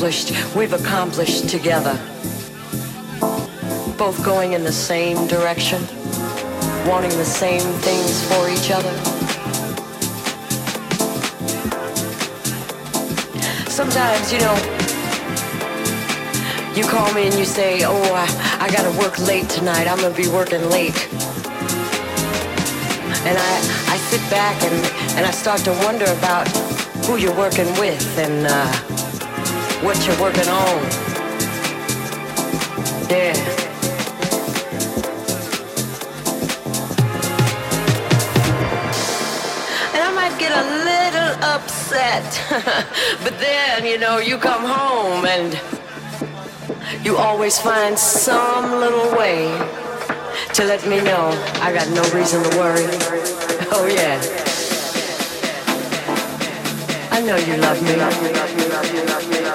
Accomplished, we've accomplished together. Both going in the same direction, wanting the same things for each other. Sometimes, you know, you call me and you say, oh, I, I gotta work late tonight, I'm gonna be working late. And I, I sit back and, and I start to wonder about who you're working with and uh, what you're working on. Yeah. And I might get a little upset, but then, you know, you come home and you always find some little way to let me know I got no reason to worry. Oh, yeah. I know you love me.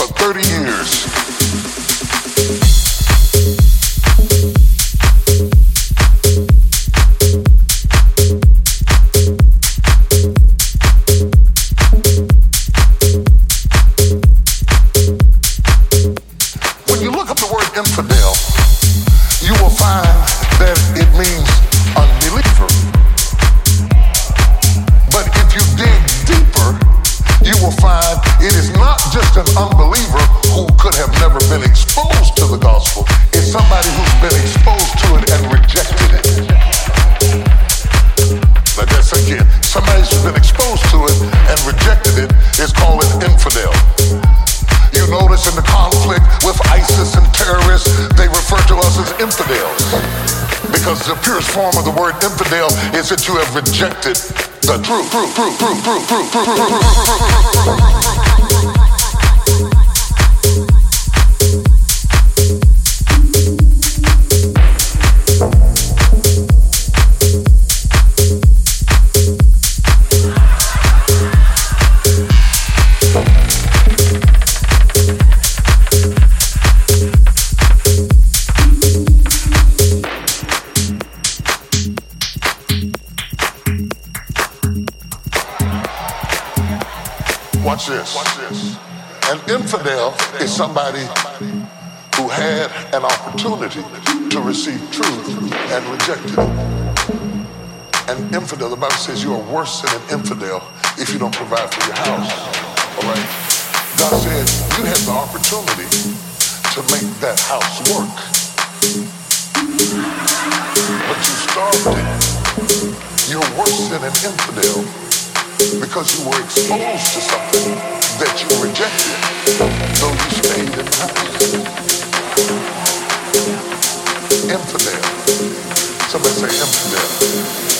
For 30 years. You have rejected the truth. Bible says you are worse than an infidel if you don't provide for your house. All right? God said you had the opportunity to make that house work. But you starved it. You're worse than an infidel because you were exposed to something that you rejected, though you stayed in the house. Infidel. Somebody say infidel.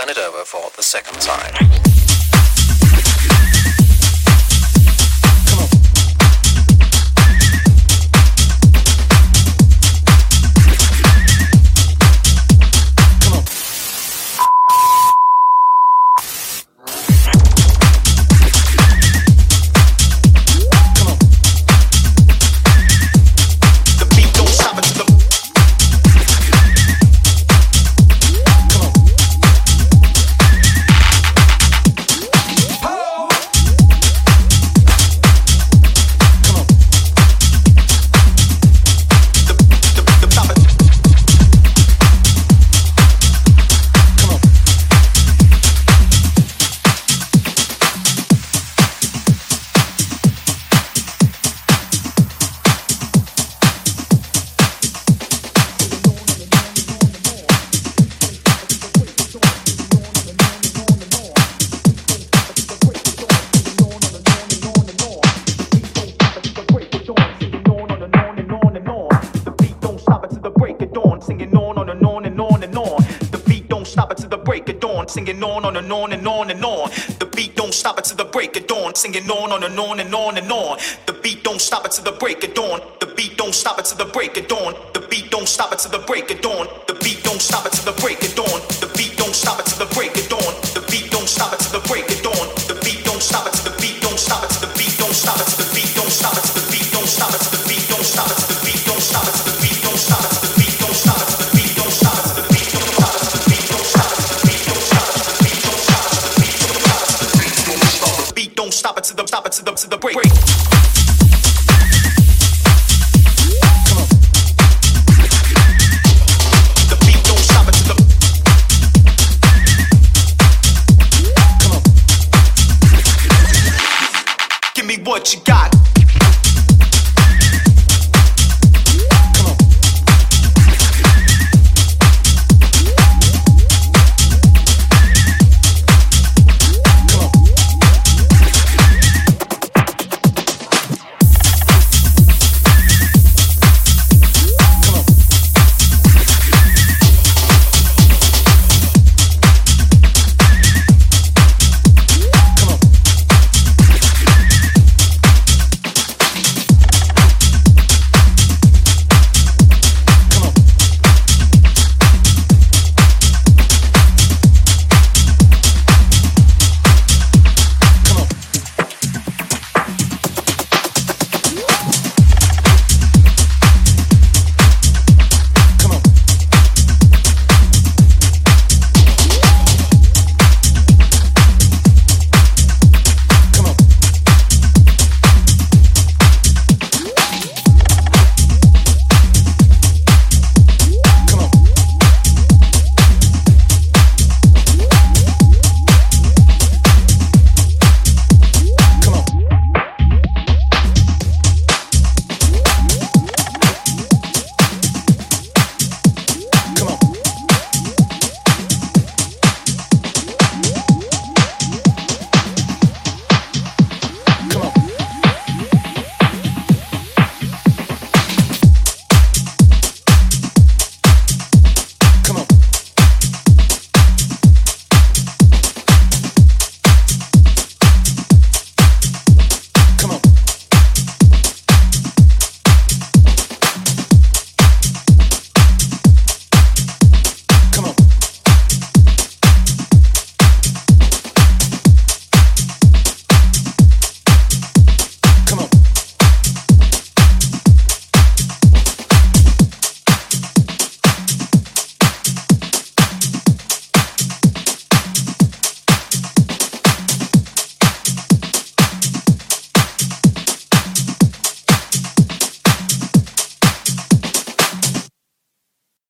turn it over for the second side. On, and on and on and on. The beat don't stop until the break of dawn, singing on, on and on and on and on. The beat don't stop until the break of dawn.